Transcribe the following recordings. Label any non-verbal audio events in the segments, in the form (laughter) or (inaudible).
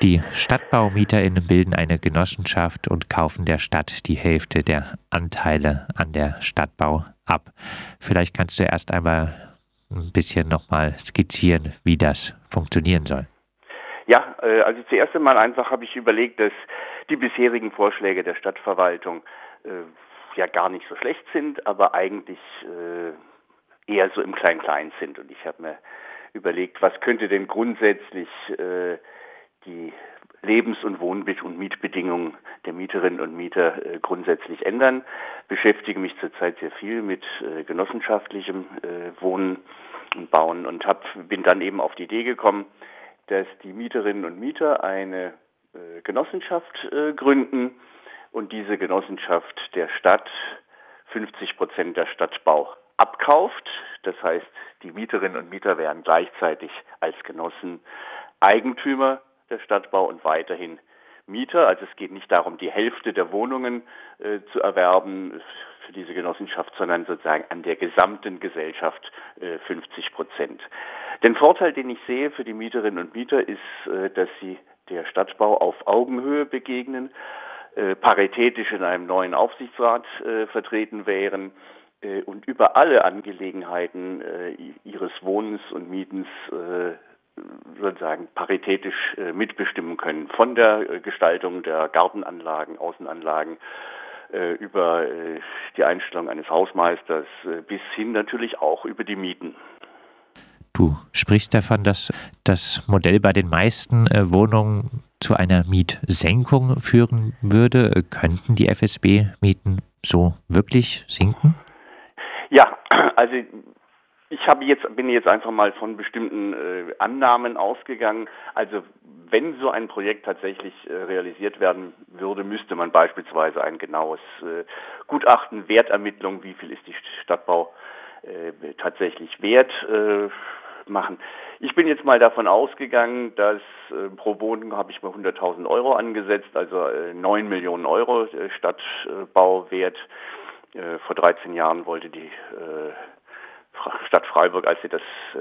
Die StadtbaumieterInnen bilden eine Genossenschaft und kaufen der Stadt die Hälfte der Anteile an der Stadtbau ab. Vielleicht kannst du erst einmal ein bisschen nochmal skizzieren, wie das funktionieren soll. Ja, äh, also zuerst einmal einfach habe ich überlegt, dass die bisherigen Vorschläge der Stadtverwaltung äh, ja gar nicht so schlecht sind, aber eigentlich äh, eher so im Klein-Klein sind. Und ich habe mir überlegt, was könnte denn grundsätzlich äh, die Lebens- und Wohnbild- und Mietbedingungen der Mieterinnen und Mieter äh, grundsätzlich ändern. Beschäftige mich zurzeit sehr viel mit äh, genossenschaftlichem äh, Wohnen und Bauen und hab, bin dann eben auf die Idee gekommen, dass die Mieterinnen und Mieter eine Genossenschaft gründen und diese Genossenschaft der Stadt 50 Prozent der Stadtbau abkauft. Das heißt, die Mieterinnen und Mieter werden gleichzeitig als Genossen Eigentümer der Stadtbau und weiterhin Mieter. Also es geht nicht darum, die Hälfte der Wohnungen äh, zu erwerben für diese Genossenschaft, sondern sozusagen an der gesamten Gesellschaft äh, 50 Prozent. Den Vorteil, den ich sehe für die Mieterinnen und Mieter, ist, äh, dass sie der Stadtbau auf Augenhöhe begegnen, äh, paritätisch in einem neuen Aufsichtsrat äh, vertreten wären äh, und über alle Angelegenheiten ihres Wohnens und Mietens sozusagen paritätisch äh, mitbestimmen können. Von der äh, Gestaltung der Gartenanlagen, Außenanlagen äh, über die Einstellung eines Hausmeisters bis hin natürlich auch über die Mieten. Du sprichst davon, dass das Modell bei den meisten Wohnungen zu einer Mietsenkung führen würde. Könnten die FSB-Mieten so wirklich sinken? Ja, also ich habe jetzt, bin jetzt einfach mal von bestimmten äh, Annahmen ausgegangen. Also wenn so ein Projekt tatsächlich äh, realisiert werden würde, müsste man beispielsweise ein genaues äh, Gutachten, Wertermittlung, wie viel ist die Stadtbau äh, tatsächlich wert, äh, machen. Ich bin jetzt mal davon ausgegangen, dass äh, pro Wohnung habe ich mal 100.000 Euro angesetzt, also äh, 9 Millionen Euro äh, Stadtbauwert. Äh, vor 13 Jahren wollte die äh, Stadt Freiburg, als sie das äh,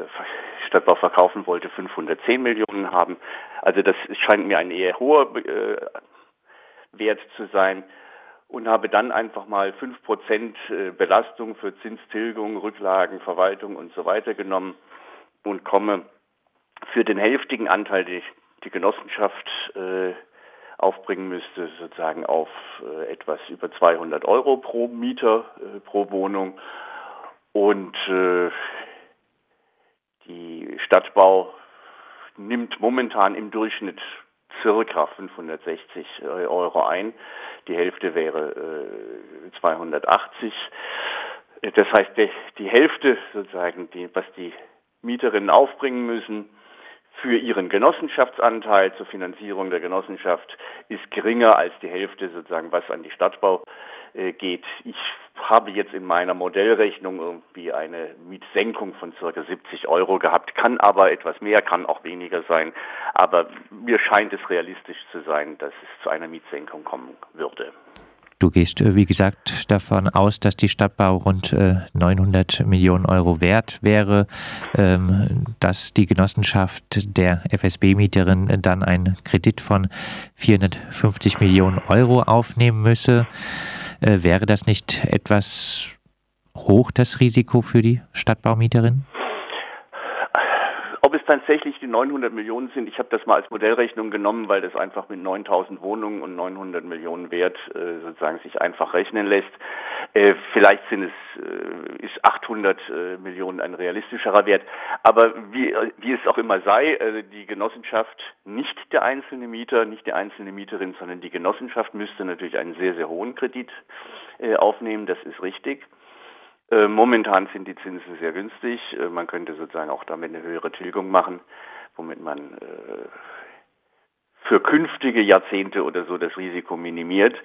Stadtbau verkaufen wollte, 510 Millionen haben. Also das scheint mir ein eher hoher äh, Wert zu sein und habe dann einfach mal 5% äh, Belastung für Zinstilgung, Rücklagen, Verwaltung und so weiter genommen und komme für den hälftigen Anteil, die die Genossenschaft aufbringen müsste, sozusagen auf etwas über 200 Euro pro Mieter pro Wohnung und äh, die Stadtbau nimmt momentan im Durchschnitt circa 560 Euro ein. Die Hälfte wäre äh, 280. Das heißt, die, die Hälfte sozusagen, die, was die Mieterinnen aufbringen müssen für ihren Genossenschaftsanteil zur Finanzierung der Genossenschaft, ist geringer als die Hälfte sozusagen, was an die Stadtbau äh, geht. Ich habe jetzt in meiner Modellrechnung irgendwie eine Mietsenkung von circa 70 Euro gehabt, kann aber etwas mehr, kann auch weniger sein. Aber mir scheint es realistisch zu sein, dass es zu einer Mietsenkung kommen würde. Du gehst, äh, wie gesagt, davon aus, dass die Stadtbau rund 900 äh, Millionen Euro wert wäre, ähm, dass die Genossenschaft der FSB-Mieterin dann einen Kredit von 450 Millionen Euro aufnehmen müsse. Äh, wäre das nicht etwas hoch, das Risiko für die Stadtbaumieterin? Ob es tatsächlich die 900 Millionen sind, ich habe das mal als Modellrechnung genommen, weil das einfach mit 9000 Wohnungen und 900 Millionen Wert äh, sozusagen sich einfach rechnen lässt. Äh, vielleicht sind es, äh, ist 800 äh, Millionen ein realistischerer Wert. Aber wie, wie es auch immer sei, die Genossenschaft, nicht der einzelne Mieter, nicht die einzelne Mieterin, sondern die Genossenschaft müsste natürlich einen sehr, sehr hohen Kredit aufnehmen. Das ist richtig. Momentan sind die Zinsen sehr günstig. Man könnte sozusagen auch damit eine höhere Tilgung machen, womit man für künftige Jahrzehnte oder so das Risiko minimiert.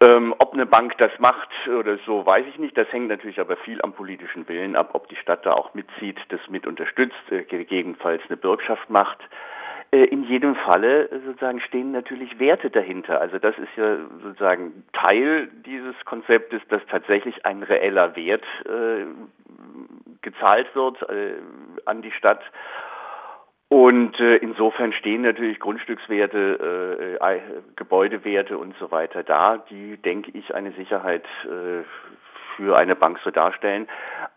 Ähm, ob eine Bank das macht oder so, weiß ich nicht. Das hängt natürlich aber viel am politischen Willen ab, ob die Stadt da auch mitzieht, das mit unterstützt, äh, gegebenenfalls eine Bürgschaft macht. Äh, in jedem Falle äh, sozusagen stehen natürlich Werte dahinter. Also das ist ja sozusagen Teil dieses Konzeptes, dass tatsächlich ein reeller Wert äh, gezahlt wird an die Stadt. Und äh, insofern stehen natürlich Grundstückswerte, äh, äh, Gebäudewerte und so weiter da, die, denke ich, eine Sicherheit äh, für eine Bank so darstellen.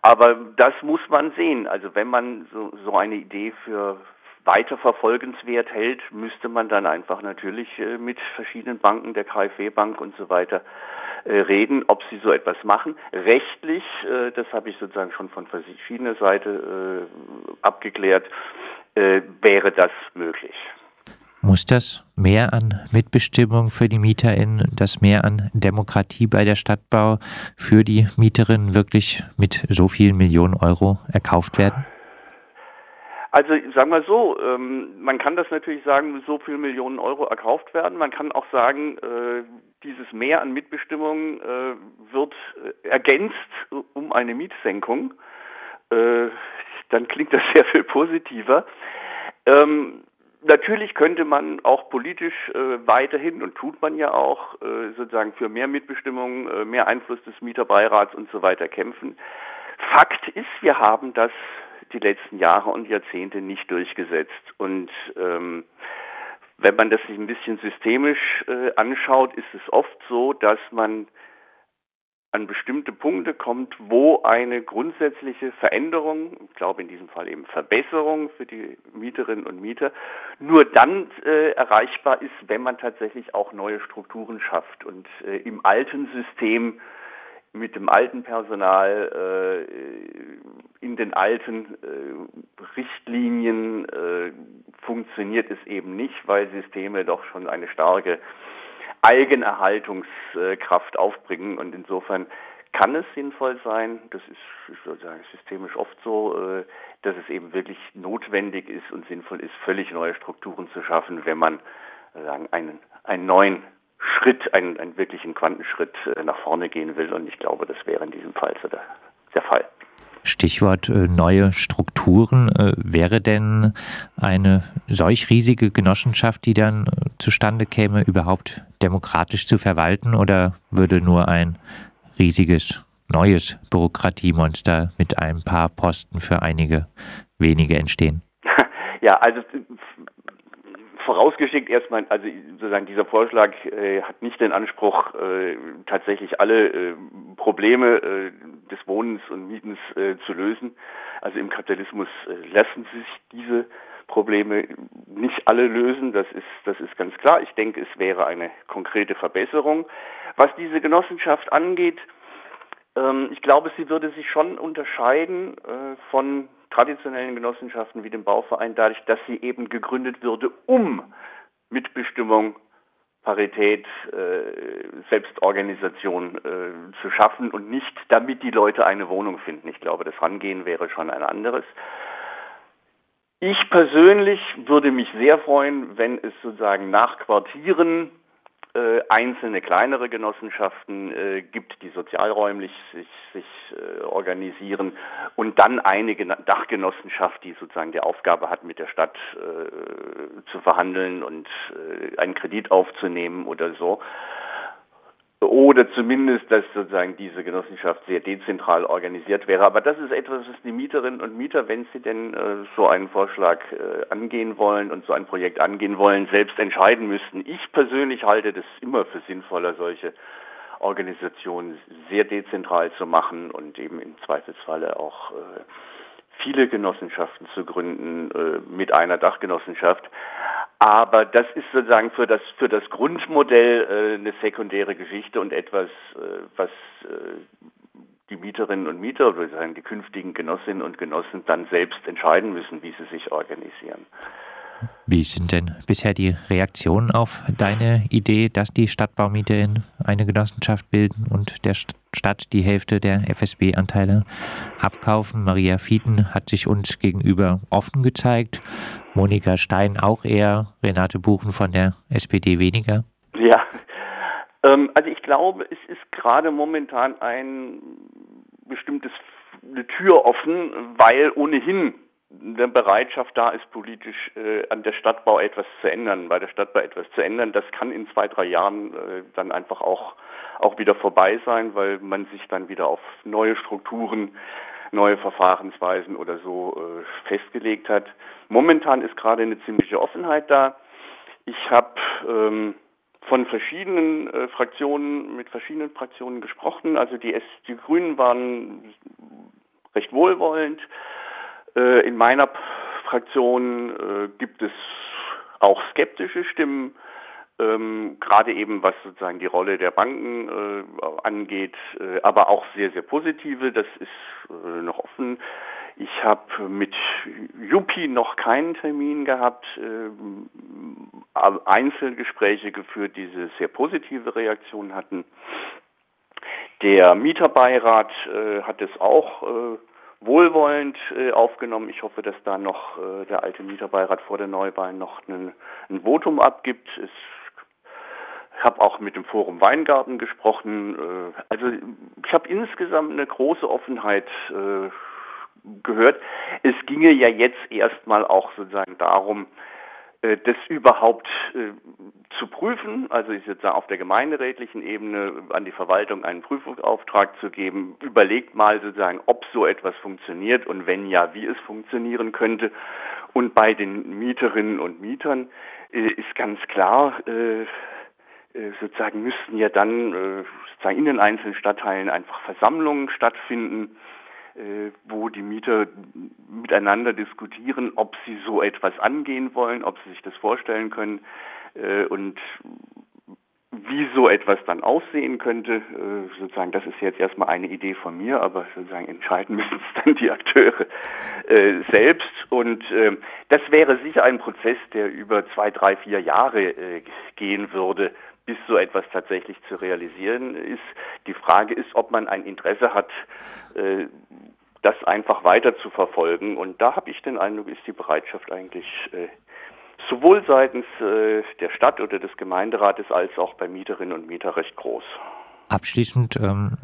Aber das muss man sehen. Also wenn man so, so eine Idee für weiter verfolgenswert hält, müsste man dann einfach natürlich äh, mit verschiedenen Banken, der KfW-Bank und so weiter, äh, reden, ob sie so etwas machen. Rechtlich, äh, das habe ich sozusagen schon von verschiedener Seite abgeklärt, wäre das möglich. Muss das mehr an Mitbestimmung für die MieterInnen, das mehr an Demokratie bei der Stadtbau für die Mieterinnen wirklich mit so vielen Millionen Euro erkauft werden? Also sagen wir so, ähm, man kann das natürlich sagen, so viele Millionen Euro erkauft werden. Man kann auch sagen, äh, dieses Mehr an Mitbestimmung äh, wird äh, ergänzt um eine Mietsenkung. Dann klingt das (laughs) sehr viel positiver. Ähm, natürlich könnte man auch politisch äh, weiterhin und tut man ja auch äh, sozusagen für mehr Mitbestimmung, äh, mehr Einfluss des Mieterbeirats und so weiter kämpfen. Fakt ist, wir haben das die letzten Jahre und Jahrzehnte nicht durchgesetzt. Und ähm, wenn man das sich ein bisschen systemisch äh, anschaut, ist es oft so, dass man an bestimmte Punkte kommt, wo eine grundsätzliche Veränderung, ich glaube in diesem Fall eben Verbesserung für die Mieterinnen und Mieter, nur dann äh, erreichbar ist, wenn man tatsächlich auch neue Strukturen schafft und äh, im alten System mit dem alten Personal äh, in den alten äh, Richtlinien äh, funktioniert es eben nicht, weil Systeme doch schon eine starke Eigenerhaltungskraft aufbringen und insofern kann es sinnvoll sein, das ist sozusagen systemisch oft so, äh, dass es eben wirklich notwendig ist und sinnvoll ist, völlig neue Strukturen zu schaffen, wenn man sagen, einen, einen neuen Schritt, einen, einen wirklichen Quantenschritt äh, nach vorne gehen will. Und ich glaube, das wäre in diesem Fall so der, der Fall. Stichwort äh, neue Strukturen. Äh, wäre denn eine solch riesige Genossenschaft, die dann zustande käme, überhaupt demokratisch zu verwalten oder würde nur ein riesiges neues Bürokratiemonster mit ein paar Posten für einige wenige entstehen? (laughs) Ja, also vorausgeschickt erstmal, also sozusagen dieser Vorschlag äh, hat nicht den Anspruch, äh, tatsächlich alle äh, Probleme äh, des Wohnens und Mietens äh, zu lösen. Also im Kapitalismus äh, lassen sich diese Probleme nicht alle lösen, das ist, das ist ganz klar. Ich denke, es wäre eine konkrete Verbesserung. Was diese Genossenschaft angeht, ähm, ich glaube, sie würde sich schon unterscheiden äh, von traditionellen Genossenschaften wie dem Bauverein dadurch, dass sie eben gegründet würde, um Mitbestimmung, Parität, äh, Selbstorganisation äh, zu schaffen und nicht damit die Leute eine Wohnung finden. Ich glaube, das Rangehen wäre schon ein anderes. Ich persönlich würde mich sehr freuen, wenn es sozusagen nach Quartieren äh, einzelne kleinere Genossenschaften äh, gibt, die sozialräumlich sich, sich äh, organisieren und dann eine Dachgenossenschaft, die sozusagen die Aufgabe hat, mit der Stadt äh, zu verhandeln und äh, einen Kredit aufzunehmen oder so oder zumindest, dass sozusagen diese Genossenschaft sehr dezentral organisiert wäre. Aber das ist etwas, was die Mieterinnen und Mieter, wenn sie denn äh, so einen Vorschlag äh, angehen wollen und so ein Projekt angehen wollen, selbst entscheiden müssten. Ich persönlich halte das immer für sinnvoller, solche Organisationen sehr dezentral zu machen und eben im Zweifelsfalle auch äh, viele Genossenschaften zu gründen äh, mit einer Dachgenossenschaft. Aber das ist sozusagen für das, für das Grundmodell äh, eine sekundäre Geschichte und etwas, äh, was äh, die Mieterinnen und Mieter oder sagen die künftigen Genossinnen und Genossen dann selbst entscheiden müssen, wie sie sich organisieren. Wie sind denn bisher die Reaktionen auf deine Idee, dass die Stadtbaumieterinnen eine Genossenschaft bilden und der Stadt die Hälfte der FSB-Anteile abkaufen? Maria Fieten hat sich uns gegenüber offen gezeigt. Monika Stein auch eher, Renate Buchen von der SPD weniger? Ja, ähm, also ich glaube, es ist gerade momentan ein bestimmtes eine Tür offen, weil ohnehin eine Bereitschaft da ist, politisch äh, an der Stadtbau etwas zu ändern, bei der Stadtbau etwas zu ändern. Das kann in zwei, drei Jahren äh, dann einfach auch, auch wieder vorbei sein, weil man sich dann wieder auf neue Strukturen neue Verfahrensweisen oder so äh, festgelegt hat. Momentan ist gerade eine ziemliche Offenheit da. Ich habe ähm, von verschiedenen äh, Fraktionen, mit verschiedenen Fraktionen gesprochen. Also die, S die Grünen waren recht wohlwollend. Äh, in meiner Fraktion äh, gibt es auch skeptische Stimmen, ähm, gerade eben was sozusagen die Rolle der Banken äh, angeht, äh, aber auch sehr, sehr positive. Das ist äh, noch offen. Ich habe mit Juppie noch keinen Termin gehabt, äh, Einzelgespräche geführt, die sehr positive Reaktionen hatten. Der Mieterbeirat äh, hat es auch äh, wohlwollend äh, aufgenommen. Ich hoffe, dass da noch äh, der alte Mieterbeirat vor der Neuwahl noch einen, ein Votum abgibt. Es, ich habe auch mit dem Forum Weingarten gesprochen. Äh, also ich habe insgesamt eine große Offenheit äh, gehört. Es ginge ja jetzt erstmal auch sozusagen darum, das überhaupt äh, zu prüfen, also ich jetzt auf der gemeinderätlichen Ebene an die Verwaltung einen Prüfungsauftrag zu geben, überlegt mal sozusagen, ob so etwas funktioniert und wenn ja, wie es funktionieren könnte. Und bei den Mieterinnen und Mietern äh, ist ganz klar, äh, äh sozusagen müssten ja dann äh, sozusagen in den einzelnen Stadtteilen einfach Versammlungen stattfinden. äh, wo die Mieter miteinander diskutieren, ob sie so etwas angehen wollen, ob sie sich das vorstellen können äh, und wie so etwas dann aussehen könnte, äh, sozusagen, das ist jetzt erstmal eine Idee von mir, aber sozusagen entscheiden (laughs) müssen es dann die Akteure äh, selbst. Und äh, das wäre sicher ein Prozess, der über zwei, drei, vier Jahre äh, gehen würde, bis so etwas tatsächlich zu realisieren ist. Die Frage ist, ob man ein Interesse hat, äh, das einfach weiter zu verfolgen. Und da habe ich den Eindruck, ist die Bereitschaft eigentlich äh, sowohl seitens äh, der Stadt oder des Gemeinderates als auch bei Mieterinnen und Mietern recht groß. Abschließend ähm,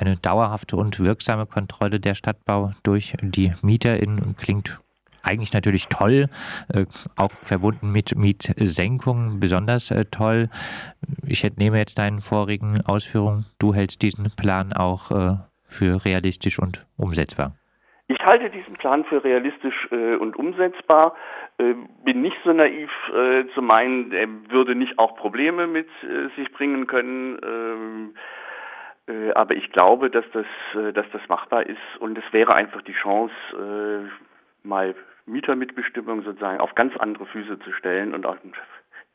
eine dauerhafte und wirksame Kontrolle der Stadtbau durch die MieterInnen klingt eigentlich natürlich toll, äh, auch verbunden mit Mietsenkungen besonders äh, toll. Ich entnehme jetzt deinen vorigen Ausführungen, du hältst diesen Plan auch äh, für realistisch und umsetzbar. Ich halte diesen Plan für realistisch äh, und umsetzbar. Bin nicht so naiv äh, zu meinen, er würde nicht auch Probleme mit sich bringen können. Ähm, aber ich glaube, dass das, dass das machbar ist und es wäre einfach die Chance, mal Mietermitbestimmung sozusagen auf ganz andere Füße zu stellen und auch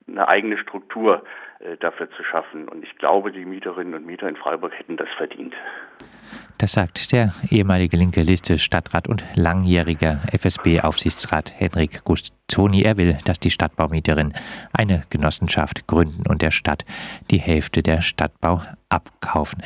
eine eigene Struktur äh, dafür zu schaffen. Und ich glaube, die Mieterinnen und Mieter in Freiburg hätten das verdient. Das sagt der ehemalige linke Liste Stadtrat und langjähriger FSB-Aufsichtsrat Henrik Gustoni. Er will, dass die Stadtbaumieterinnen eine Genossenschaft gründen und der Stadt die Hälfte der Stadtbau abkaufen.